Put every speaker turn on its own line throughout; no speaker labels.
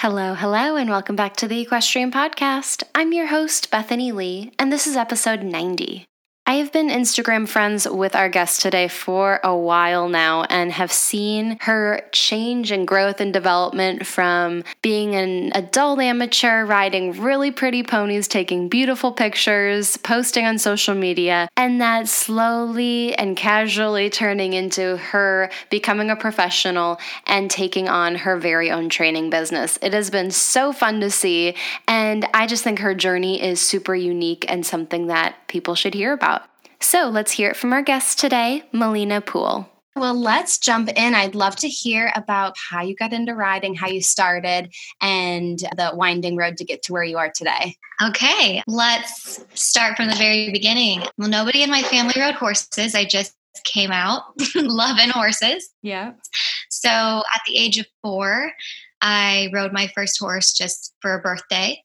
Hello, hello, and welcome back to the Equestrian Podcast. I'm your host, Bethany Lee, and this is episode 90. I have been Instagram friends with our guest today for a while now and have seen her change and growth and development from being an adult amateur, riding really pretty ponies, taking beautiful pictures, posting on social media, and that slowly and casually turning into her becoming a professional and taking on her very own training business. It has been so fun to see, and I just think her journey is super unique and something that people should hear about. So let's hear it from our guest today, Melina Poole. Well, let's jump in. I'd love to hear about how you got into riding, how you started, and the winding road to get to where you are today.
Okay, let's start from the very beginning. Well, nobody in my family rode horses. I just came out loving horses.
Yeah.
So at the age of four, I rode my first horse just for a birthday.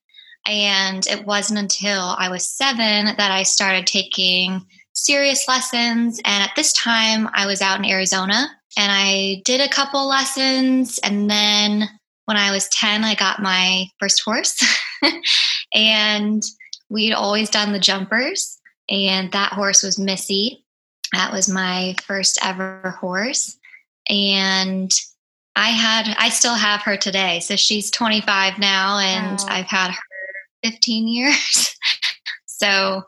And it wasn't until I was seven that I started taking serious lessons. And at this time, I was out in Arizona and I did a couple lessons. And then when I was 10, I got my first horse. and we'd always done the jumpers. And that horse was Missy. That was my first ever horse. And I had, I still have her today. So she's 25 now, and wow. I've had her 15 years. so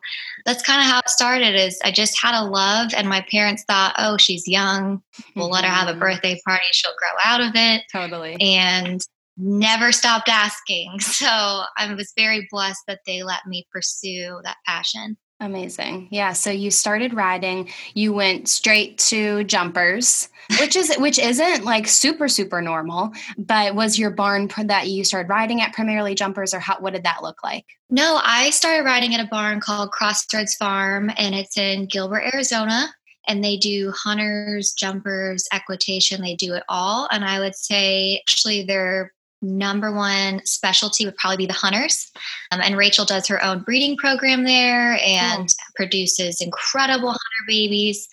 that's kind of how it started is I just had a love and my parents thought, oh, she's young. We'll let her have a mm-hmm. birthday party. She'll grow out of it.
Totally.
And never stopped asking. So I was very blessed that they let me pursue that passion.
Amazing. Yeah, so you started riding, you went straight to jumpers, which is which isn't like super super normal, but was your barn that you started riding at primarily jumpers or how what did that look like?
No, I started riding at a barn called Crossroads Farm and it's in Gilbert, Arizona, and they do hunters, jumpers, equitation, they do it all, and I would say actually they're number one specialty would probably be the hunters. Um, and Rachel does her own breeding program there and produces incredible hunter babies.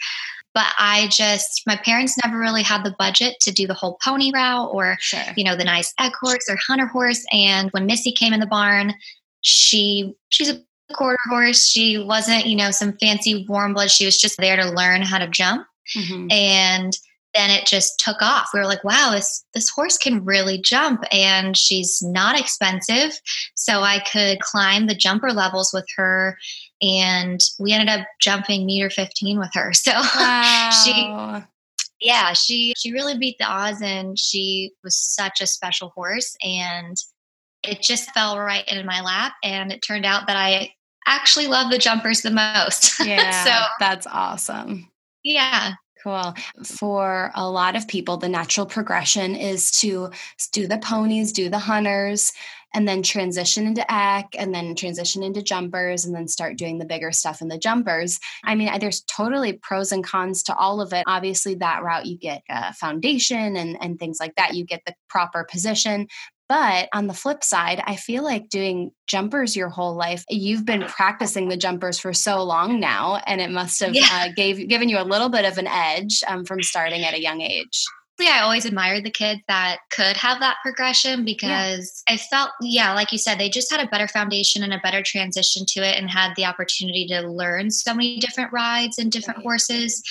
But I just, my parents never really had the budget to do the whole pony route or, sure. you know, the nice eq horse or hunter horse. And when Missy came in the barn, she, she's a quarter horse. She wasn't, you know, some fancy warm blood. She was just there to learn how to jump. Mm-hmm. And then it just took off. We were like, wow, this this horse can really jump and she's not expensive. So I could climb the jumper levels with her and we ended up jumping meter 15 with her. So wow. she yeah, she she really beat the odds and she was such a special horse and it just fell right in my lap and it turned out that I actually love the jumpers the most.
Yeah. so that's awesome.
Yeah.
Cool. For a lot of people, the natural progression is to do the ponies, do the hunters, and then transition into eq, and then transition into jumpers, and then start doing the bigger stuff in the jumpers. I mean, there's totally pros and cons to all of it. Obviously, that route you get a foundation and, and things like that. You get the proper position. But on the flip side, I feel like doing jumpers your whole life, you've been practicing the jumpers for so long now, and it must have yeah. uh, gave, given you a little bit of an edge um, from starting at a young age.
I always admired the kids that could have that progression because yeah. I felt, yeah, like you said, they just had a better foundation and a better transition to it and had the opportunity to learn so many different rides and different right. horses.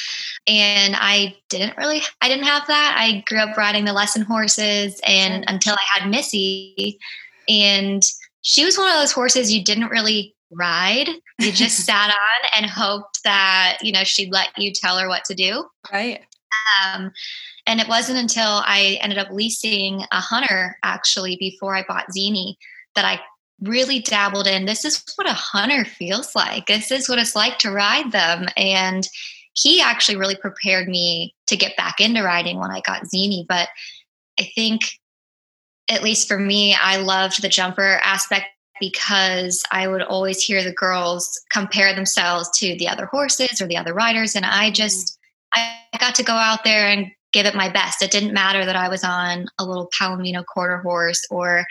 And I didn't really, I didn't have that. I grew up riding the lesson horses and until I had Missy. And she was one of those horses you didn't really ride. You just sat on and hoped that, you know, she'd let you tell her what to do.
Right.
Um, and it wasn't until I ended up leasing a hunter actually before I bought Zini that I really dabbled in this is what a hunter feels like. This is what it's like to ride them. And he actually really prepared me to get back into riding when I got Zini. But I think, at least for me, I loved the jumper aspect because I would always hear the girls compare themselves to the other horses or the other riders. And I mm-hmm. just, I got to go out there and give it my best. It didn't matter that I was on a little Palomino quarter horse or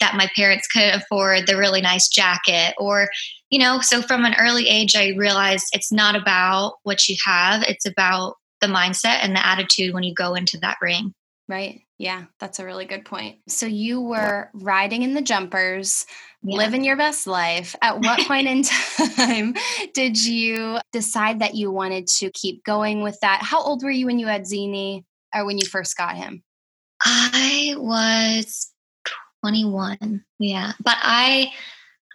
that my parents couldn't afford the really nice jacket or, you know, so from an early age, I realized it's not about what you have, it's about the mindset and the attitude when you go into that ring.
Right. Yeah, that's a really good point. So you were riding in the jumpers, yeah. living your best life. At what point in time did you decide that you wanted to keep going with that? How old were you when you had Zini or when you first got him?
I was 21. Yeah. But I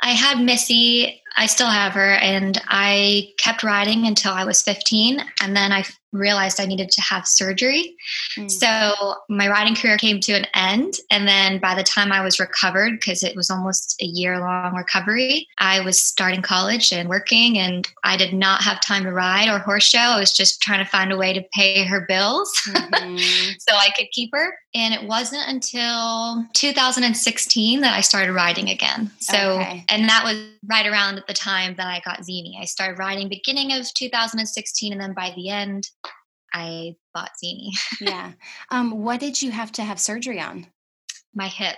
I had Missy, I still have her, and I kept riding until I was 15. And then I realized I needed to have surgery. Mm. So my riding career came to an end. And then by the time I was recovered, because it was almost a year long recovery, I was starting college and working, and I did not have time to ride or horse show. I was just trying to find a way to pay her bills mm-hmm. so I could keep her. And it wasn't until 2016 that I started riding again. So, okay. and that was right around at the time that I got Zini. I started riding beginning of 2016, and then by the end, I bought Zini.
yeah. Um, what did you have to have surgery on?
My hip.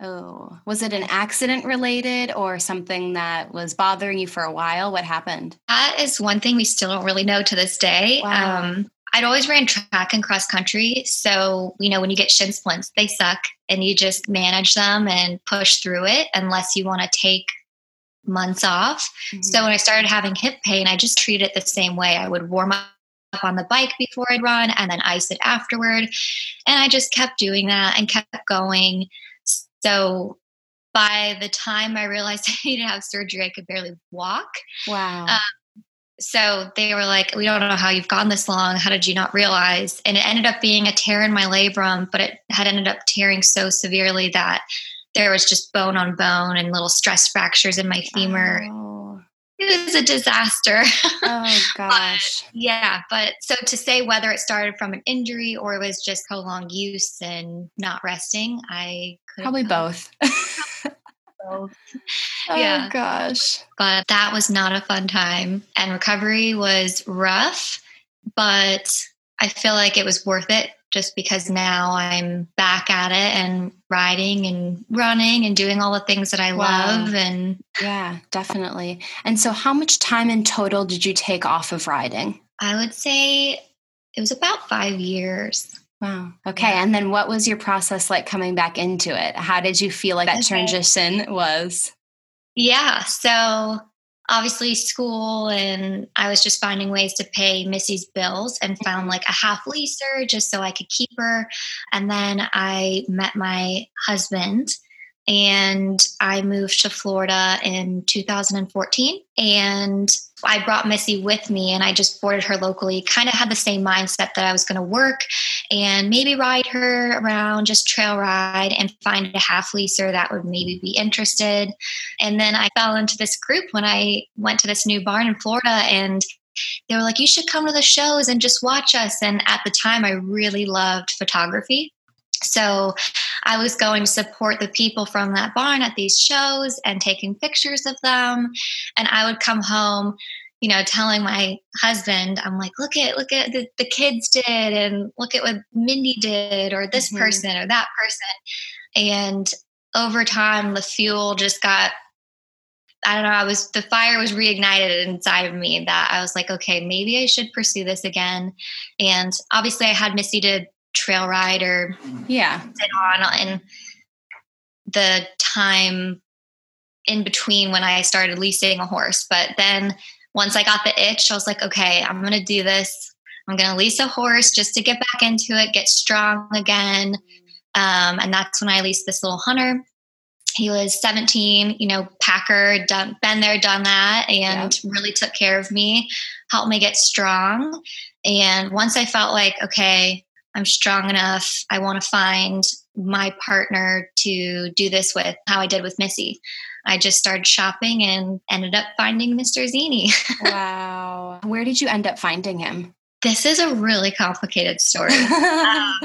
Oh, was it an accident related or something that was bothering you for a while? What happened?
That is one thing we still don't really know to this day. Wow. Um, I'd always ran track and cross country. So, you know, when you get shin splints, they suck and you just manage them and push through it unless you want to take months off. Mm-hmm. So, when I started having hip pain, I just treated it the same way. I would warm up on the bike before I'd run and then ice it afterward. And I just kept doing that and kept going. So by the time I realized I needed to have surgery, I could barely walk.
Wow. Um,
so they were like, We don't know how you've gone this long. How did you not realize? And it ended up being a tear in my labrum, but it had ended up tearing so severely that there was just bone on bone and little stress fractures in my femur. Oh it was a disaster.
Oh gosh.
but, yeah, but so to say whether it started from an injury or it was just prolonged use and not resting, I
probably both.
both.
Oh yeah. gosh.
But that was not a fun time and recovery was rough, but I feel like it was worth it just because now I'm back at it and riding and running and doing all the things that I wow. love and
yeah, definitely. And so how much time in total did you take off of riding?
I would say it was about 5 years.
Wow. Okay. Yeah. And then what was your process like coming back into it? How did you feel like that okay. transition was?
Yeah. So obviously school and I was just finding ways to pay Missy's bills and found mm-hmm. like a half leaser just so I could keep her. And then I met my husband and I moved to Florida in 2014 and I brought Missy with me and I just boarded her locally. Kind of had the same mindset that I was going to work and maybe ride her around, just trail ride and find a half leaser that would maybe be interested. And then I fell into this group when I went to this new barn in Florida and they were like, you should come to the shows and just watch us. And at the time, I really loved photography. So I was going to support the people from that barn at these shows and taking pictures of them. And I would come home, you know, telling my husband, I'm like, look at, look at the, the kids did, and look at what Mindy did, or this mm-hmm. person or that person. And over time, the fuel just got I don't know, I was the fire was reignited inside of me that I was like, okay, maybe I should pursue this again. And obviously I had Missy to trail ride or
yeah
sit on in the time in between when I started leasing a horse. But then once I got the itch, I was like, okay, I'm going to do this. I'm going to lease a horse just to get back into it, get strong again. Um, and that's when I leased this little hunter. He was 17, you know, packer, done, been there, done that, and yeah. really took care of me, helped me get strong. And once I felt like, okay, I'm strong enough. I want to find my partner to do this with, how I did with Missy. I just started shopping and ended up finding Mr. Zini.
wow. Where did you end up finding him?
This is a really complicated story. um,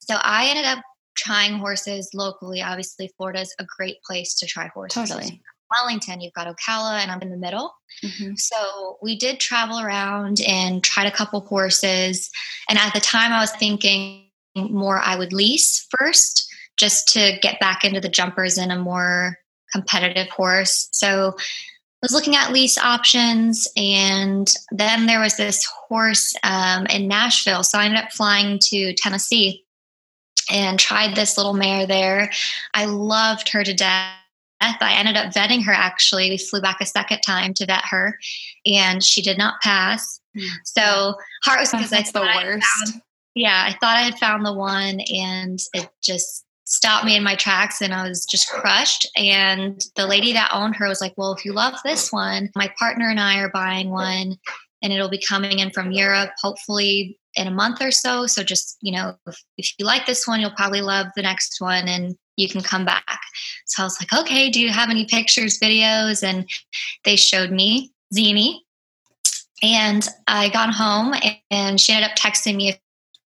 so I ended up trying horses locally, obviously Florida is a great place to try horses.
Totally.
Wellington, you've got Ocala, and I'm in the middle. Mm-hmm. So we did travel around and tried a couple horses. And at the time, I was thinking more I would lease first just to get back into the jumpers in a more competitive horse. So I was looking at lease options, and then there was this horse um, in Nashville. So I ended up flying to Tennessee and tried this little mare there. I loved her to death. I ended up vetting her actually. We flew back a second time to vet her, and she did not pass. Mm. So heart was because I thought the worst. I found, yeah, I thought I had found the one, and it just stopped me in my tracks and I was just crushed. And the lady that owned her was like, Well, if you love this one, my partner and I are buying one and it'll be coming in from Europe, hopefully in a month or so. So just, you know, if, if you like this one, you'll probably love the next one and you can come back. So I was like, Okay, do you have any pictures, videos? And they showed me Zini. And I got home and she ended up texting me a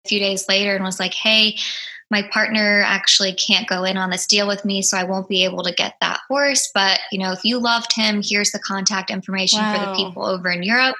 few days later and was like, Hey, my partner actually can't go in on this deal with me, so I won't be able to get that horse. But, you know, if you loved him, here's the contact information wow. for the people over in Europe.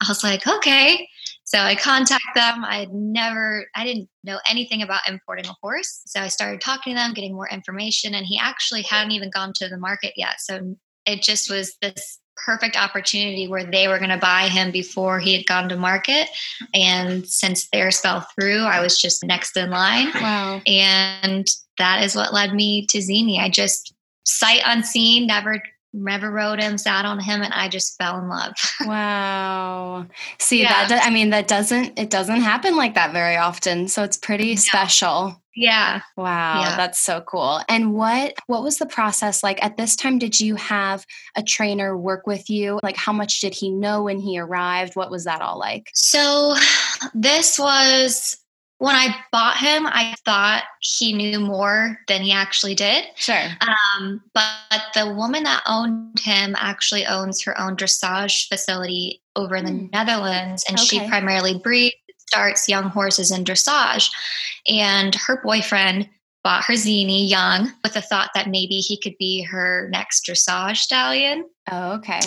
I was like, okay. So I contact them. I had never, I didn't know anything about importing a horse. So I started talking to them, getting more information, and he actually hadn't even gone to the market yet. So it just was this perfect opportunity where they were going to buy him before he had gone to market. And since theirs fell through, I was just next in line.
Wow.
And that is what led me to Zini. I just sight unseen, never never rode him, sat on him, and I just fell in love.
wow. See yeah. that I mean that doesn't it doesn't happen like that very often. So it's pretty yeah. special.
Yeah.
Wow, yeah. that's so cool. And what what was the process like at this time did you have a trainer work with you? Like how much did he know when he arrived? What was that all like?
So this was when I bought him, I thought he knew more than he actually did.
Sure.
Um, but, but, the woman that owned him actually owns her own dressage facility over in the mm. Netherlands, and okay. she primarily breeds, starts young horses in dressage. And her boyfriend bought her Zini young with the thought that maybe he could be her next dressage stallion.
Oh, okay.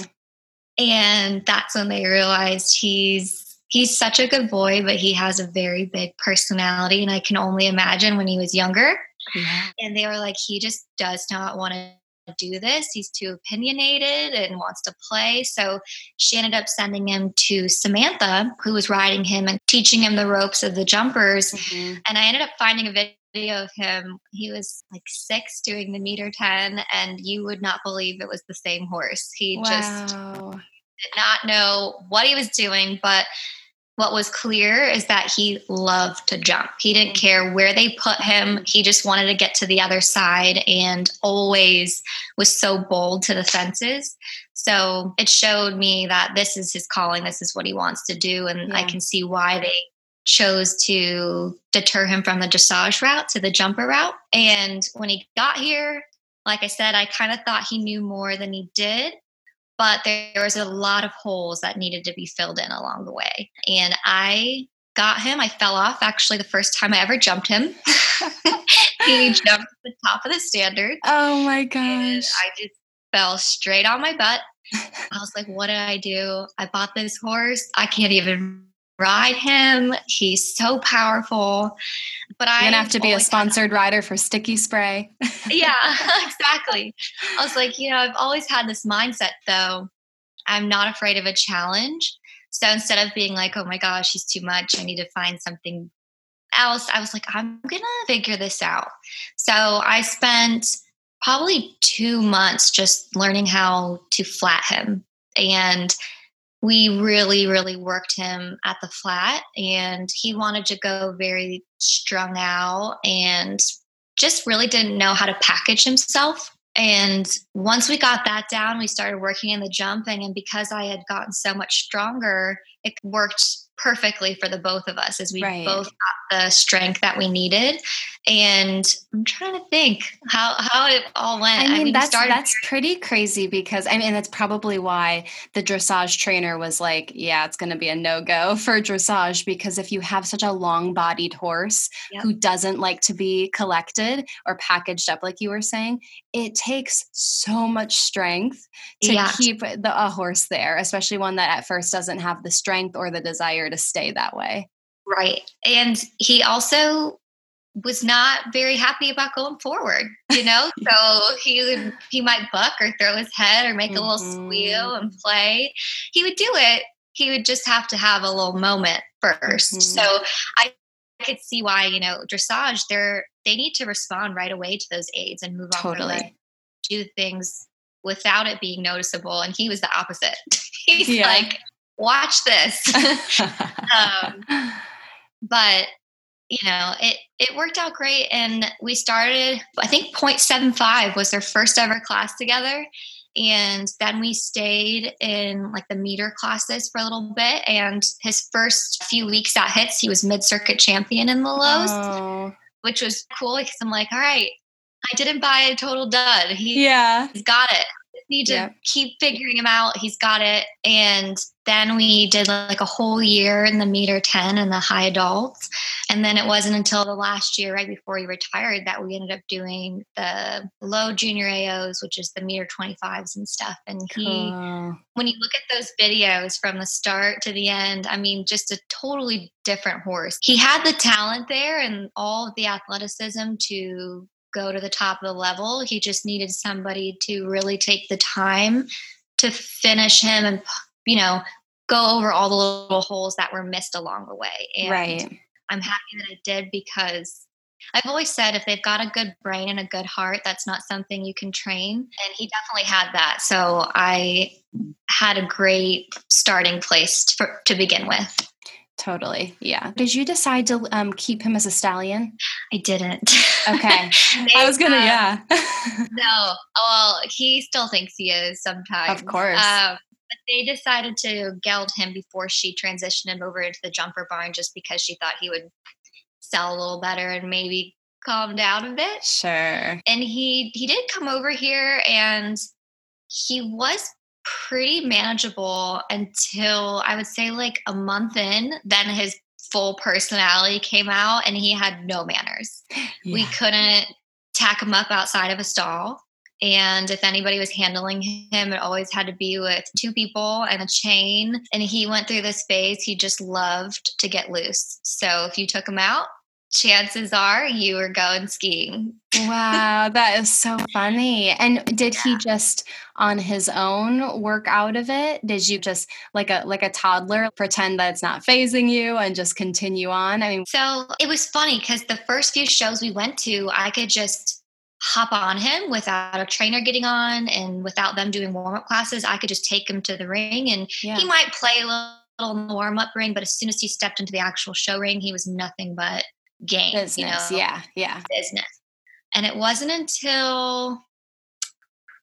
And that's when they realized he's he's such a good boy, but he has a very big personality. And I can only imagine when he was younger. Yeah. And they were like, he just does not want to do this. He's too opinionated and wants to play. So she ended up sending him to Samantha, who was riding him and teaching him the ropes of the jumpers. Mm-hmm. And I ended up finding a video of him. He was like six doing the meter 10, and you would not believe it was the same horse. He wow. just did not know what he was doing, but what was clear is that he loved to jump. He didn't mm-hmm. care where they put him. He just wanted to get to the other side and always was so bold to the fences. So it showed me that this is his calling. This is what he wants to do. And yeah. I can see why they chose to deter him from the dressage route to the jumper route. And when he got here, like I said, I kind of thought he knew more than he did but there was a lot of holes that needed to be filled in along the way. And I got him. I fell off actually the first time I ever jumped him. he jumped to the top of the standard.
Oh my gosh.
I just fell straight on my butt. I was like, what did I do? I bought this horse. I can't even ride him. He's so powerful. But
I'm gonna have to be a sponsored had, rider for sticky spray.
yeah, exactly. I was like, you know, I've always had this mindset though. I'm not afraid of a challenge. So instead of being like, oh my gosh, he's too much, I need to find something else, I was like, I'm gonna figure this out. So I spent probably two months just learning how to flat him. And we really, really worked him at the flat, and he wanted to go very strung out and just really didn't know how to package himself. And once we got that down, we started working in the jumping. And because I had gotten so much stronger, it worked perfectly for the both of us as we right. both got the strength that we needed. And I'm trying to think how how it all went.
I mean, I mean that's that's pretty crazy because I mean that's probably why the dressage trainer was like, yeah, it's going to be a no go for dressage because if you have such a long bodied horse yep. who doesn't like to be collected or packaged up, like you were saying, it takes so much strength to yeah. keep the a horse there, especially one that at first doesn't have the strength or the desire to stay that way.
Right. And he also was not very happy about going forward, you know? so he would he might buck or throw his head or make mm-hmm. a little squeal and mm-hmm. play. He would do it. He would just have to have a little moment 1st mm-hmm. So I could see why, you know, dressage, they're they need to respond right away to those aids and move on. totally. do things without it being noticeable. And he was the opposite. He's yeah. like, watch this. um, but you know, it it worked out great, and we started. I think 0.75 was their first ever class together, and then we stayed in like the meter classes for a little bit. And his first few weeks at HITS, he was mid circuit champion in the lows, oh. which was cool because I'm like, all right, I didn't buy a total dud. He,
yeah,
he's got it need to yeah. keep figuring him out. He's got it. And then we did like a whole year in the meter 10 and the high adults. And then it wasn't until the last year, right before he retired, that we ended up doing the low junior AOs, which is the meter 25s and stuff. And he, cool. when you look at those videos from the start to the end, I mean, just a totally different horse. He had the talent there and all of the athleticism to go to the top of the level. He just needed somebody to really take the time to finish him and, you know, go over all the little holes that were missed along the way. And
right.
I'm happy that it did because I've always said if they've got a good brain and a good heart, that's not something you can train. And he definitely had that. So I had a great starting place to, to begin with.
Totally. Yeah. Did you decide to um, keep him as a stallion?
I didn't.
Okay. I was gonna. Um, yeah.
no. Well, he still thinks he is sometimes.
Of course.
Um, but they decided to geld him before she transitioned him over into the jumper barn, just because she thought he would sell a little better and maybe calm down a bit.
Sure.
And he he did come over here and he was pretty manageable until I would say like a month in. Then his full personality came out and he had no manners. Yeah. We couldn't tack him up outside of a stall. And if anybody was handling him, it always had to be with two people and a chain. And he went through this phase. He just loved to get loose. So if you took him out, chances are you were going skiing.
wow, that is so funny. And did yeah. he just on his own work out of it? Did you just like a like a toddler pretend that it's not phasing you and just continue on? I mean,
so it was funny cuz the first few shows we went to, I could just hop on him without a trainer getting on and without them doing warm up classes. I could just take him to the ring and yeah. he might play a little little warm up ring, but as soon as he stepped into the actual show ring, he was nothing but game.
Business,
you know,
yeah, yeah.
Business. And it wasn't until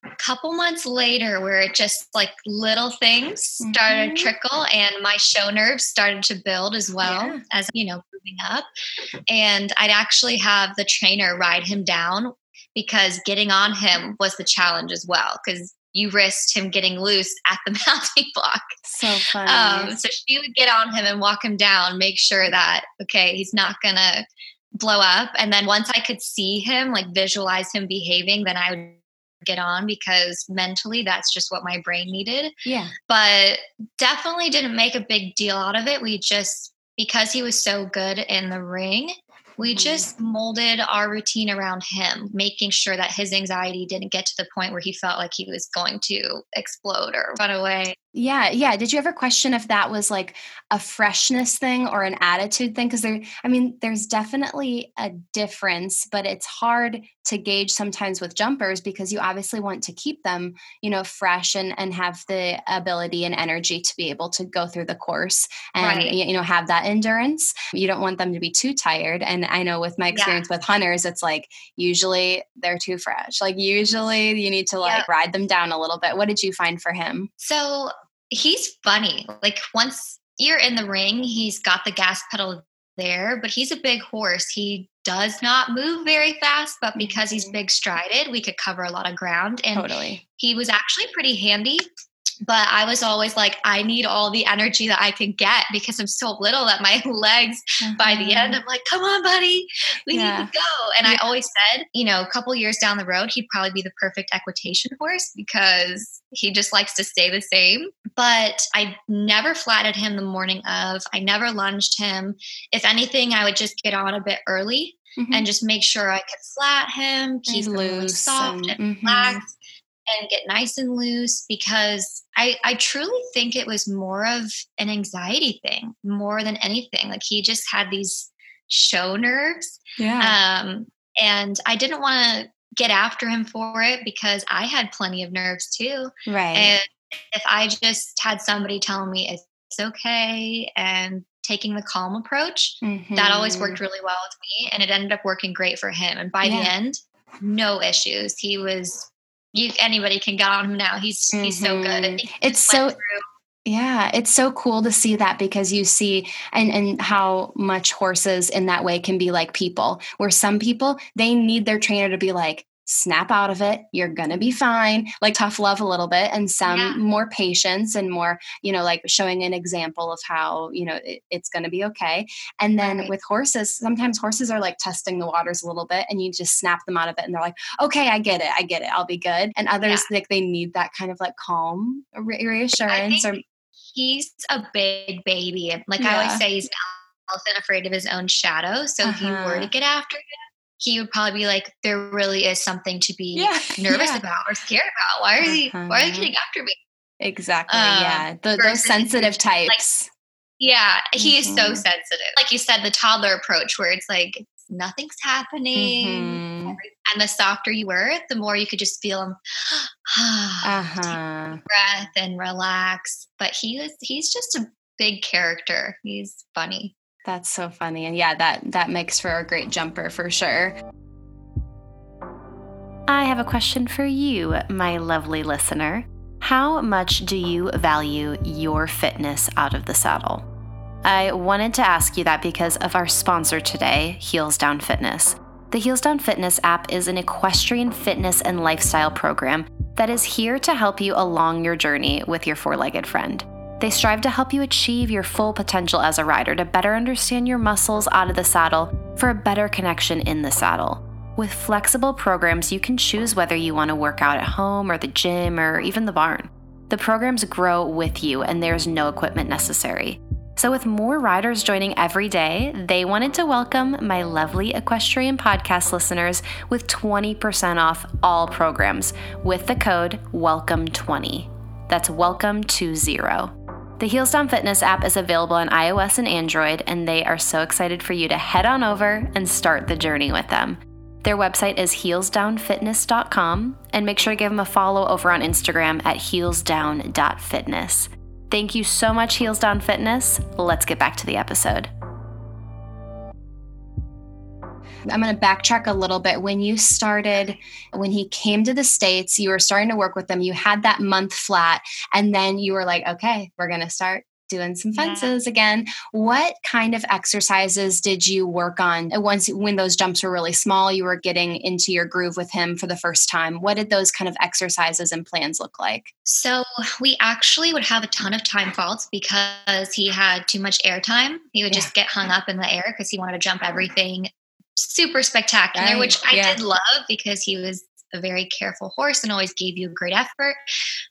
a couple months later where it just like little things started mm-hmm. to trickle and my show nerves started to build as well yeah. as you know moving up and i'd actually have the trainer ride him down because getting on him was the challenge as well because you risked him getting loose at the mounting block.
So funny. Um,
so she would get on him and walk him down, make sure that, okay, he's not going to blow up. And then once I could see him, like visualize him behaving, then I would get on because mentally that's just what my brain needed.
Yeah.
But definitely didn't make a big deal out of it. We just, because he was so good in the ring, we mm-hmm. just molded our routine around him, making sure that his anxiety didn't get to the point where he felt like he was going to explode or run away.
Yeah, yeah. Did you ever question if that was like a freshness thing or an attitude thing? Because there, I mean, there's definitely a difference, but it's hard to gauge sometimes with jumpers because you obviously want to keep them, you know, fresh and and have the ability and energy to be able to go through the course and right. you know have that endurance. You don't want them to be too tired. And I know with my experience yeah. with hunters, it's like usually they're too fresh. Like usually you need to like yeah. ride them down a little bit. What did you find for him?
So he's funny. Like once you're in the ring, he's got the gas pedal there, but he's a big horse. He does not move very fast, but because he's
Mhm.
big strided, we could cover a lot of ground. And
Totally.
he was actually pretty handy. But I was always like, I need all the energy that I can get because I'm so little that my legs by the end, I'm like, come on, buddy, we
Yeah.
need to go. And
Yeah.
I always said, you know, a couple years down the road, he'd probably be the perfect equitation horse because he just likes to stay the same. But I never flatted him the morning of, I never lunged him. If anything, I would just get on a bit early
Mhm.
and just make sure I could flat him, keep
He's
him
loose
soft
and-
and,
mhm.
relaxed. And get nice and loose because I, I truly think it was more of an anxiety thing more than anything. Like he just had these show nerves.
yeah.
Um, and I didn't want to get after him for it because I had plenty of nerves too.
right.
And if I just had somebody telling me it's okay and taking the calm approach, that always worked really well with me. And it ended up working great for him. And by the end, no issues. He was you anybody can get on him now. He's he's so good.
Mhm.
think he
It's so- Yeah, it's so cool to see that because you see and and how much horses in that way can be like people. Where some people they need their trainer to be like snap out of it, you're to be fine, like tough love a little bit and some
Yeah.
more patience and more, you know, like showing an example of how, you know, it, it's to be okay. And then
Right.
with horses, sometimes horses are like testing the waters a little bit and you just snap them out of it and they're like, "Okay, I get it. I get it. I'll be good." And others like they need that kind of like calm re- reassurance or
he's a big baby. Like I always say, he's an elephant afraid of his own shadow. So if you were
Uh-huh.
to get after him, he would probably be like, there really is something to be
yeah,
nervous
yeah.
about or scared about. Why are they why are they
Uh-huh.
getting after me?
Exactly.
Um,
yeah. The, those sensitive
just, like,
types.
Yeah, he is so
Mhm.
sensitive. Like you said, the toddler approach where it's like nothing's happening.
Mhm.
And the softer you were, the more you could just feel him
Uh-huh.
breath and relax. But he was he's just a big character. He's funny.
That's so funny. And yeah, that that makes for a great jumper for sure. I have a question for you, my lovely listener. How much do you value your fitness out of the saddle? I wanted to ask you that because of our sponsor today, Heels Down Fitness. The Heels Down Fitness app is an equestrian fitness and lifestyle program that is here to help you along your journey with your four legged friend. They strive to help you achieve your full potential as a rider to better understand your muscles out of the saddle for a better connection in the saddle. With flexible programs, you can choose whether you want to work out at home or the gym or even the barn. The programs grow with you and there's no equipment necessary. So, with more riders joining every day, they wanted to welcome my lovely equestrian podcast listeners with 20% off all programs with the code WELCOME20. That's welcome to zero. The Heels Down Fitness app is available on iOS and Android, and they are so excited for you to head on over and start the journey with them. Their website is heelsdownfitness.com, and make sure to give them a follow over on Instagram at heelsdown.fitness. Thank you so much, Heels Down Fitness. Let's get back to the episode. I'm going to backtrack a little bit. When you started, when he came to the States, you were starting to work with them. You had that month flat, and then you were like, okay, we're going to start doing some
Yeah.
fences again. What kind of exercises did you work on uh, once when those jumps were really small? You were getting into your groove with him for the first time. What did those kind of exercises and plans look like?
So we actually would have a ton of time faults because he had too much air time. He would
Yeah.
just get hung up in the air because he wanted to jump everything super spectacular,
Right,
which I
yeah.
did love because he was a very careful horse and always gave you a great effort.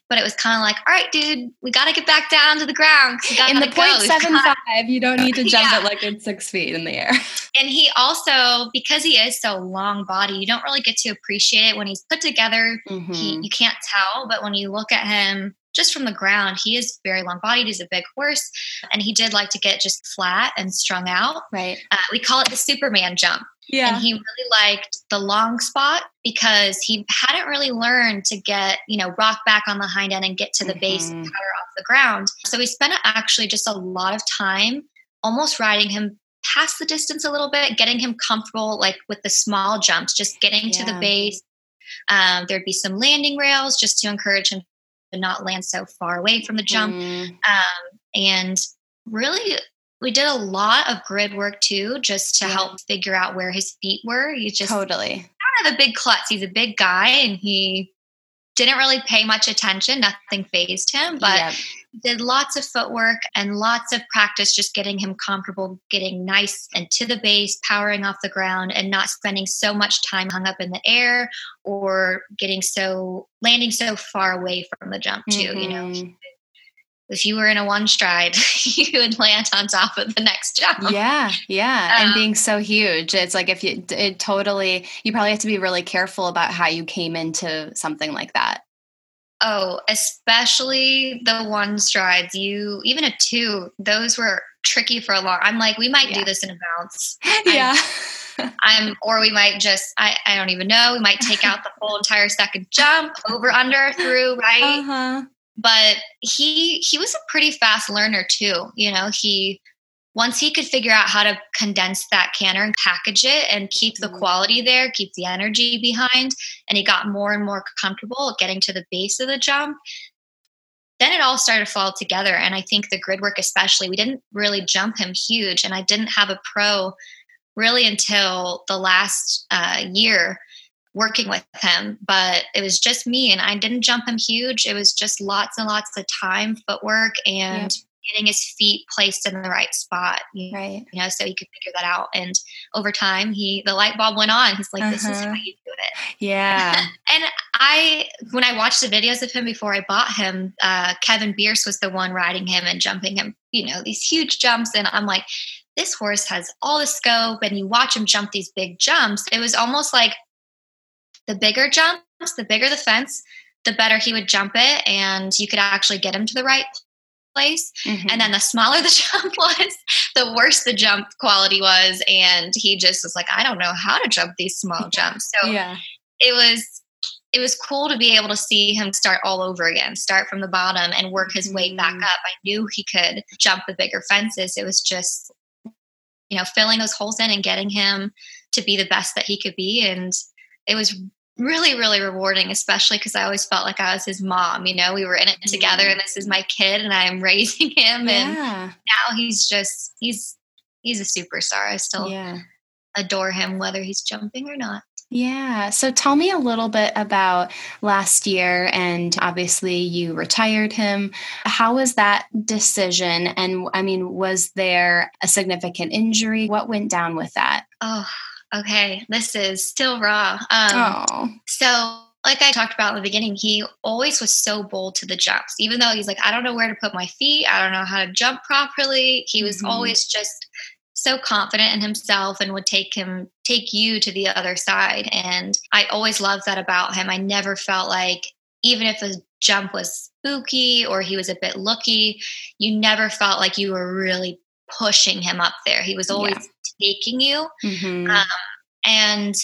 But it was kind of like, all right, dude, we got to get back down to the ground.
In the point seven five, you don't need to jump
Yeah.
it like it's six feet in the air.
And he also, because he is so long body, you don't really get to appreciate it when he's put together. He,
Mhm.
you can't tell, but when you look at him just from the ground, he is very long bodied. He's a big horse, and he did like to get just flat and strung out.
Right.
Uh, we call it the Superman jump.
Yeah.
And he really liked the long spot because he hadn't really learned to get, you know, rock back on the hind end and get to the base and powder off the ground. So we spent actually just a lot of time almost riding him past the distance a little bit, getting him comfortable, like with the small jumps, just getting to the base. Um, there'd be some landing rails just to encourage him to not land so far away from the jump
Mm,
um, and really we did a lot of grid work too, just to yeah. help figure out where his feet were. He's just
totally
kind of a big klutz. He's a big guy and he didn't really pay much attention. Nothing phased him, but did lots of footwork and lots of practice just getting him comfortable, getting nice and to the base, powering off the ground, and not spending so much time hung up in the air or getting so landing so far away from the jump too. Mm-hmm. You know, mm-hmm if you were in a one stride, you would land on top of the next jump.
Yeah, yeah. Um, and being so huge, it's like if you, it totally, you probably have to be really careful about how you came into something like that.
Oh, especially the one strides. You, even a two, those were tricky for a long. I'm like, we might yeah. do this in a bounce.
Yeah.
I'm, I'm, or we might just, I, I don't even know. We might take out the whole entire second jump, over, under, through, right? Uh-huh but he he was a pretty fast learner too you know he once he could figure out how to condense that canter and package it and keep the mm-hmm. quality there keep the energy behind and he got more and more comfortable getting to the base of the jump then it all started to fall together and i think the grid work especially we didn't really jump him huge and i didn't have a pro really until the last uh, year working with him, but it was just me and I didn't jump him huge. It was just lots and lots of time, footwork, and getting his feet placed in the right spot. You,
right.
You know, so he could figure that out. And over time, he the light bulb went on. He's like, "This uh-huh. is how uh-huh. you do it."
Yeah.
and I, when I watched the videos of him before I bought him, uh, Kevin Bierce was the one riding him and jumping him. You know, these huge jumps, and I'm like. This horse has all the scope, and you watch him jump these big jumps. It was almost like the bigger jumps, the bigger the fence, the better he would jump it, and you could actually get him to the right place. Mm-hmm. And then the smaller the jump was, the worse the jump quality was. And he just was like, I don't know how to jump these small jumps. So
yeah.
it was it was cool to be able to see him start all over again, start from the bottom and work his way back mm-hmm. up. I knew he could jump the bigger fences. It was just, you know, filling those holes in and getting him to be the best that he could be. And it was really really rewarding especially because i always felt like i was his mom you know we were in it together and this is my kid and i'm raising him yeah. and now he's just he's he's a superstar i still yeah. adore him whether he's jumping or not
yeah. So tell me a little bit about last year and obviously you retired him. How was that decision? And I mean, was there a significant injury? What went down with that?
Oh, okay, this is still raw. Um, oh. So, like I talked about in the beginning, he always was so bold to the jumps. Even though he's like, I don't know where to put my feet, I don't know how to jump properly. He was mm-hmm. always just so confident in himself and would take him take you to the other side and i always loved that about him i never felt like even if a jump was spooky or he was a bit looky you never felt like you were really pushing him up there he was always yeah taking you. Mm-hmm. Um, and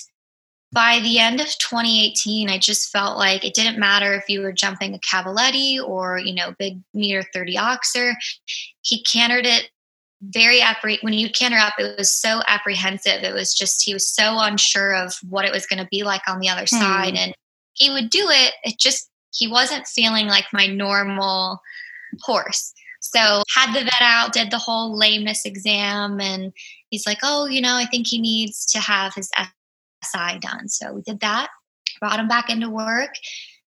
by the end of 2018, I just felt like it didn't matter if you were jumping a Cavaletti or, you know, big meter 30 oxer. He cantered it very appreh- when you canter up, it was so apprehensive. It was just he was so unsure of what it was going to be like on the other mm. side, and he would do it. It just he wasn't feeling like my normal horse. So had the vet out, did the whole lameness exam, and he's like, "Oh, you know, I think he needs to have his SI done." So we did that. Brought him back into work.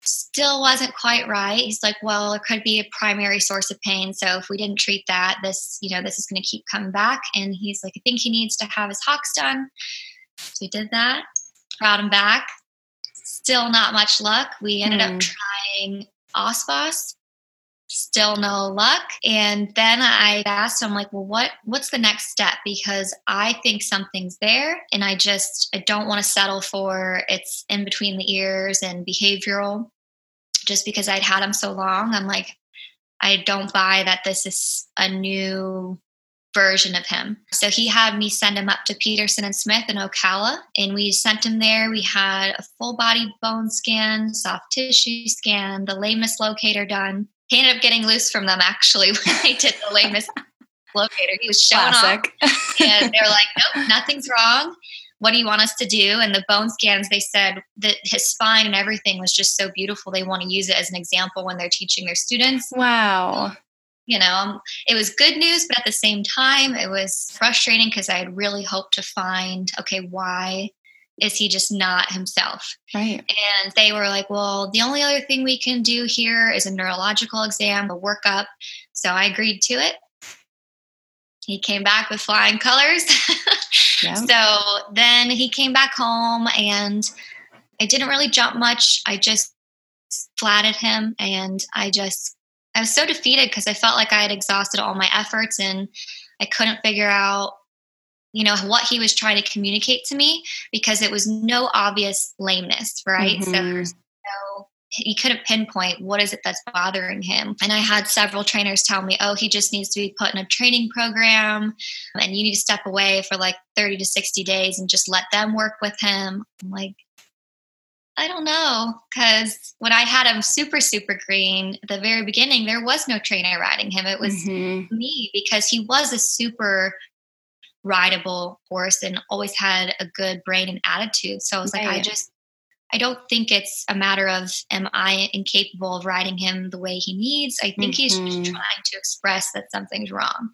Still wasn't quite right. He's like, "Well, it could be a primary source of pain. So if we didn't treat that, this, you know, this is going to keep coming back." And he's like, "I think he needs to have his hocks done." So we did that. Brought him back. Still not much luck. We ended mm. up hmm. trying Osphos still no luck and then i asked him like well what what's the next step because i think something's there and i just i don't want to settle for it's in between the ears and behavioral just because i'd had him so long i'm like i don't buy that this is a new version of him. So he had me send him up to Peterson and Smith in Ocala, and we sent him there. We had a full body bone scan, soft tissue scan, the lameness locator done he ended up getting loose from them actually when they did the lameness locator. He was showing Classic. off, and they were like, "Nope, nothing's wrong. What do you want us to do?" And the bone scans, they said that his spine and everything was just so beautiful. They want to use it as an example when they're teaching their students.
Wow.
you know, um, it was good news, but at the same time, it was frustrating because I had really hoped to find, okay, why is he just not himself?
Right.
And they were like, well, the only other thing we can do here is a neurological exam, a workup. So I agreed to it. He came back with flying colors. Yeah. so then he came back home and I didn't really jump much. I just flatted him and I just I was so defeated because I felt like I had exhausted all my efforts and I couldn't figure out you know what he was trying to communicate to me because it was no obvious lameness right mm-hmm. so no he couldn't pinpoint what is it that's bothering him and i had several trainers tell me oh he just needs to be put in a training program and you need to step away for like 30 to 60 days and just let them work with him i'm like I don't know because when I had him super, super green at the very beginning, there was no trainer riding him. It was mm-hmm. me because he was a super rideable horse and always had a good brain and attitude. So I was right. like, I just, I don't think it's a matter of am I incapable of riding him the way he needs. I think mm-hmm. he's just mm-hmm. trying to express that something's wrong.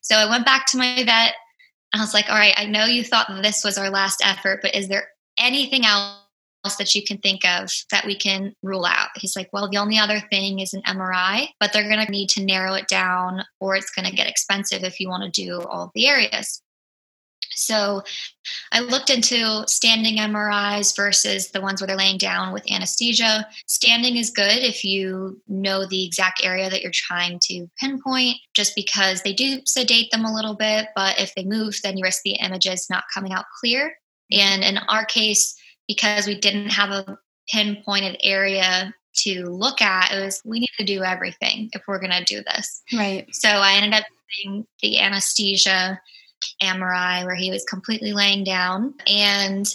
So I went back to my vet. And I was like, all right, I know you thought this was our last effort, but is there anything else that you can think of that we can rule out? He's like, well, the only other thing is an MRI, but they're going to need to narrow it down or it's going to get expensive if you want to do all the areas. So I looked into standing MRIs versus the ones where they're laying down with anesthesia. Standing is good if you know the exact area that you're trying to pinpoint, just because they do sedate them a little bit. But if they move, then you risk the images not coming out clear. And in our case, because we didn't have a pinpointed area to look at, it was we need to do everything if we're going to do this.
Right.
So I ended up doing the anesthesia MRI where he was completely laying down. And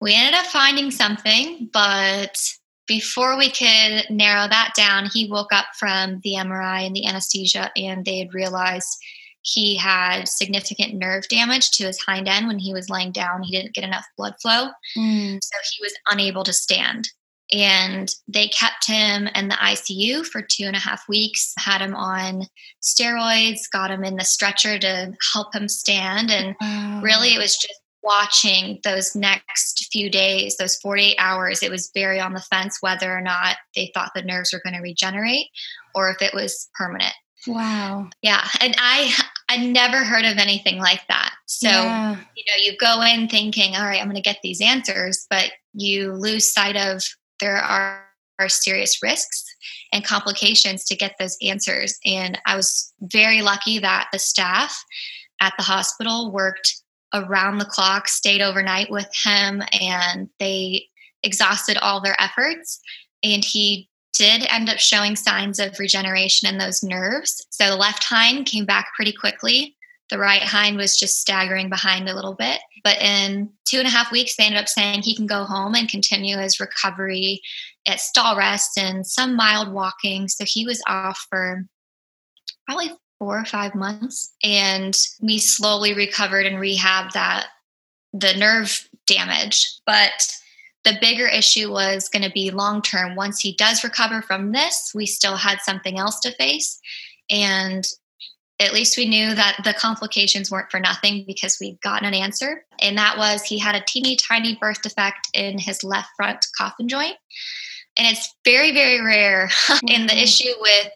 we ended up finding something, but before we could narrow that down, he woke up from the MRI and the anesthesia, and they had realized he had significant nerve damage to his hind end when he was laying down. He didn't get enough blood flow. Mm. So he was unable to stand and they kept him in the ICU for two and a half weeks, had him on steroids, got him in the stretcher to help him stand. And wow. really, it was just watching those next few days, those 48 hours. It was very on the fence whether or not they thought the nerves were going to regenerate or if it was permanent.
Wow.
Yeah. And I I never heard of anything like that. So, yeah. you know, you go in thinking, all right, I'm going to get these answers, but you lose sight of there are, are serious risks and complications to get those answers. And I was very lucky that the staff at the hospital worked around the clock, stayed overnight with him, and they exhausted all their efforts. And he did end up showing signs of regeneration in those nerves. So the left hind came back pretty quickly. The right hind was just staggering behind a little bit. But in two and a half weeks, they ended up saying he can go home and continue his recovery at stall rest and some mild walking. So he was off for probably four or five months. And we slowly recovered and rehabbed that the nerve damage. But the bigger issue was going to be long term. Once he does recover from this, we still had something else to face. And at least we knew that the complications weren't for nothing because we'd gotten an answer. And that was he had a teeny tiny birth defect in his left front coffin joint. And it's very, very rare. Mm-hmm. and the issue with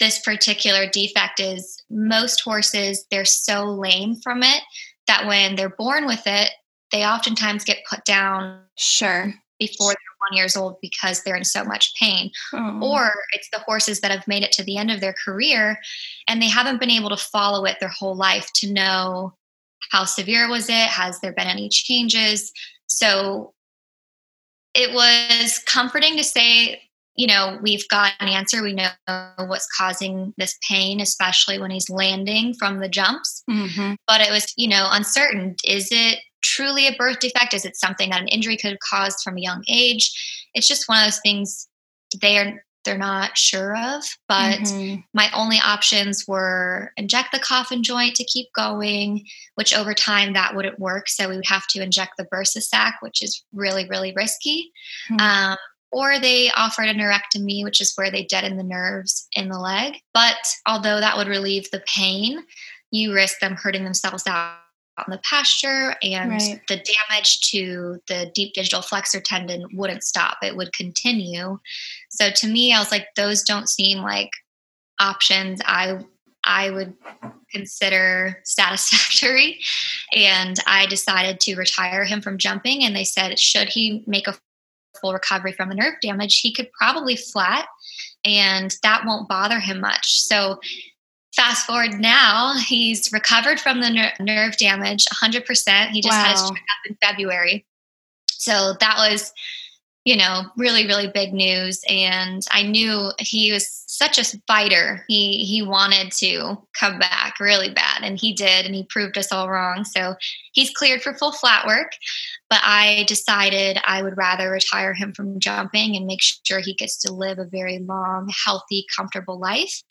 this particular defect is most horses, they're so lame from it that when they're born with it, they oftentimes get put down.
Sure.
Before they're one years old because they're in so much pain. Oh. Or it's the horses that have made it to the end of their career and they haven't been able to follow it their whole life to know how severe was it? Has there been any changes? So it was comforting to say, you know, we've got an answer. We know what's causing this pain, especially when he's landing from the jumps. Mm-hmm. But it was, you know, uncertain. Is it truly a birth defect? Is it something that an injury could have caused from a young age? It's just one of those things they are they're not sure of. But mm-hmm. my only options were inject the coffin joint to keep going, which over time that wouldn't work. So we would have to inject the bursa sac, which is really, really risky. Mm-hmm. Um, or they offered a neurectomy, which is where they deaden the nerves in the leg. But although that would relieve the pain, you risk them hurting themselves out in the pasture and right. the damage to the deep digital flexor tendon wouldn't stop it would continue. So to me i was like those don't seem like options i i would consider satisfactory. And i decided to retire him from jumping and they said should he make a full recovery from the nerve damage he could probably flat and that won't bother him much. So fast forward now, he's recovered from the ner- nerve damage 100%. He just wow. had his checkup in February. So that was, you know, really, really big news. And I knew he was such a fighter. He he wanted to come back really bad, and he did, and he proved us all wrong. So he's cleared for full flat work. But I decided I would rather retire him from jumping and make sure he gets to live a very long, healthy, comfortable life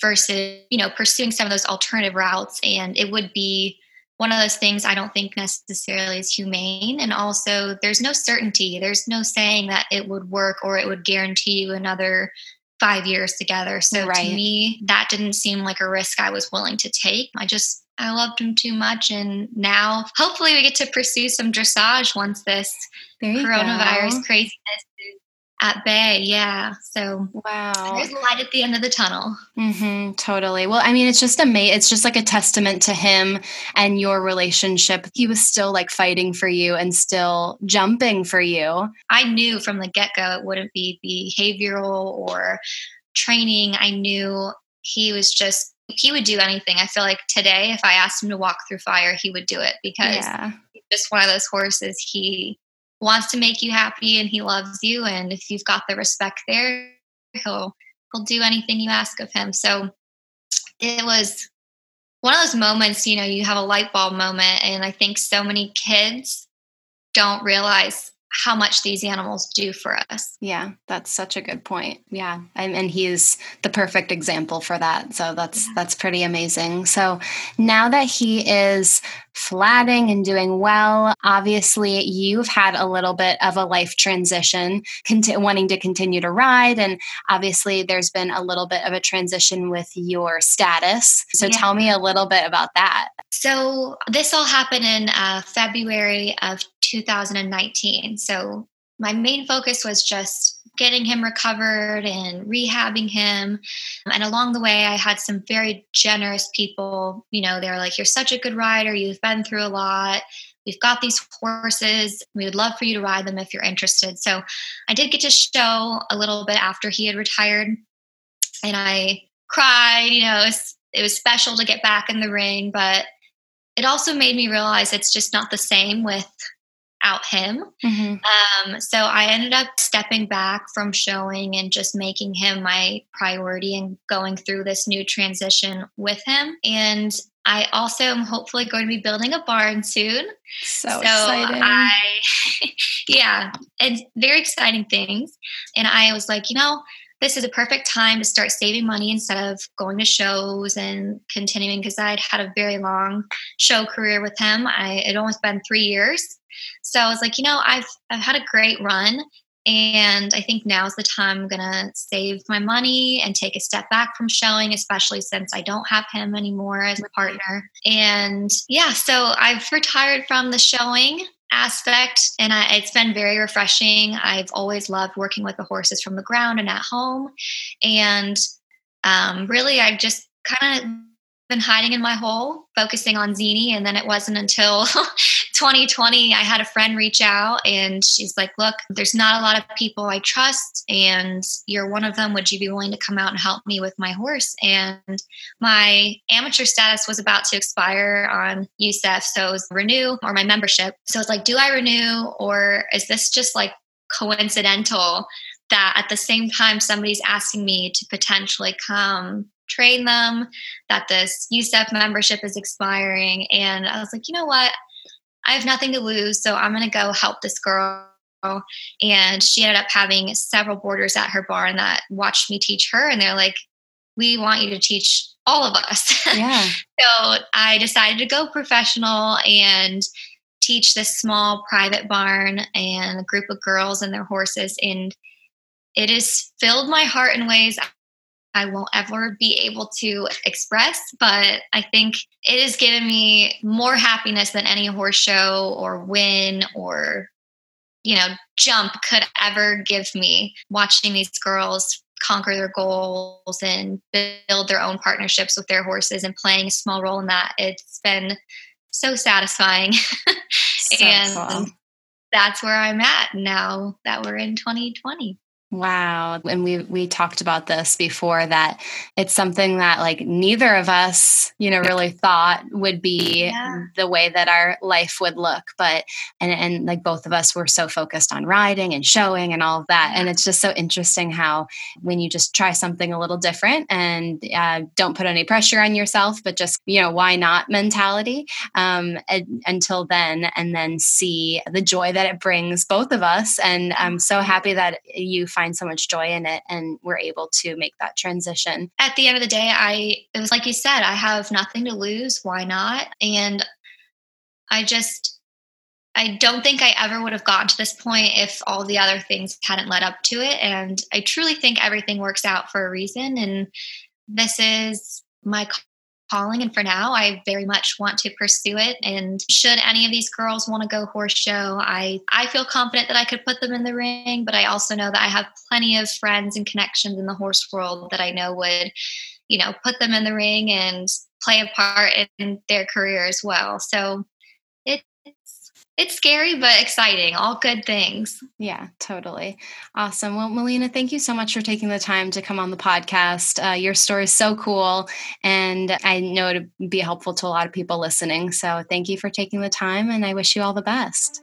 versus you know pursuing some of those alternative routes. And it would be one of those things i don't think necessarily is humane. And also there's no certainty. There's no saying that it would work or it would guarantee you another five years together. So right. to me that didn't seem like a risk i was willing to take. I just i loved him too much. And now hopefully we get to pursue some dressage once this coronavirus go. craziness at bay yeah. So
wow.
there's light at the end of the tunnel.
Mm-hmm, totally. Well i mean it's just amazing it's just like a testament to him and your relationship. He was still like fighting for you and still jumping for you.
I knew from the get-go it wouldn't be behavioral or training. I knew he was just he would do anything. I feel like today if i asked him to walk through fire he would do it because yeah. he's just one of those horses. He wants to make you happy and he loves you and if you've got the respect there he'll he'll do anything you ask of him so it was one of those moments you know you have a light bulb moment and i think so many kids don't realize how much these animals do for us.
Yeah, that's such a good point. Yeah. And, and he's the perfect example for that. So that's yeah. that's pretty amazing. So now that he is flatting and doing well, obviously you've had a little bit of a life transition, conti- wanting to continue to ride and obviously there's been a little bit of a transition with your status. So yeah. tell me a little bit about that.
So this all happened in uh, February of 2019. So my main focus was just getting him recovered and rehabbing him. And along the way, I had some very generous people. You know, they were like, You're such a good rider. You've been through a lot. We've got these horses. We would love for you to ride them if you're interested. So I did get to show a little bit after he had retired. And I cried. You know, it was, it was special to get back in the ring, but it also made me realize it's just not the same with out him. Mm-hmm. Um, so I ended up stepping back from showing and just making him my priority and going through this new transition with him. And I also am hopefully going to be building a barn soon.
So, so exciting.
I, yeah, and very exciting things. And I was like, you know, this is a perfect time to start saving money instead of going to shows and continuing because I'd had a very long show career with him. I it almost been three years. So I was like, you know, I've I've had a great run. And I think now's the time I'm going to save my money and take a step back from showing, especially since I don't have him anymore as a partner. And yeah, so I've retired from the showing aspect and I, it's been very refreshing. I've always loved working with the horses from the ground and at home. And um, really, I've just kind of been hiding in my hole, focusing on Zini. And then it wasn't until 2020, I had a friend reach out and she's like, Look, there's not a lot of people I trust, and you're one of them. Would you be willing to come out and help me with my horse? And my amateur status was about to expire on USEF. So it was renew or my membership. So it's like, Do I renew or is this just like coincidental that at the same time somebody's asking me to potentially come train them, that this USEF membership is expiring. And I was like, you know what? I have nothing to lose. So I'm going to go help this girl. And she ended up having several boarders at her barn that watched me teach her. And they're like, we want you to teach all of us.
Yeah.
so I decided to go professional and teach this small private barn and a group of girls and their horses. And it has filled my heart in ways I won't ever be able to express, but I think it has given me more happiness than any horse show or win or, you know, jump could ever give me watching these girls conquer their goals and build their own partnerships with their horses and playing a small role in that. It's been so satisfying. So and cool. that's where I'm at now that we're in 2020.
Wow. And we we talked about this before that it's something that like neither of us, you know, really thought would be yeah. the way that our life would look. But and and like both of us were so focused on riding and showing and all of that. And it's just so interesting how when you just try something a little different and uh, don't put any pressure on yourself, but just, you know, why not mentality um, and, until then, and then see the joy that it brings both of us. And I'm so happy that you find so much joy in it and we're able to make that transition.
At the end of the day, I it was like you said, I have nothing to lose. Why not? And I just I don't think I ever would have gotten to this point if all the other things hadn't led up to it. And I truly think everything works out for a reason. And this is my calling and for now i very much want to pursue it. And should any of these girls want to go horse show i i feel confident that i could put them in the ring but i also know that i have plenty of friends and connections in the horse world that i know would you know put them in the ring and play a part in their career as well. So it's scary but exciting all good things.
Yeah totally. Awesome. Well melina thank you so much for taking the time to come on the podcast. Uh, your story is so cool and i know it would be helpful to a lot of people listening. So thank you for taking the time and i wish you all the best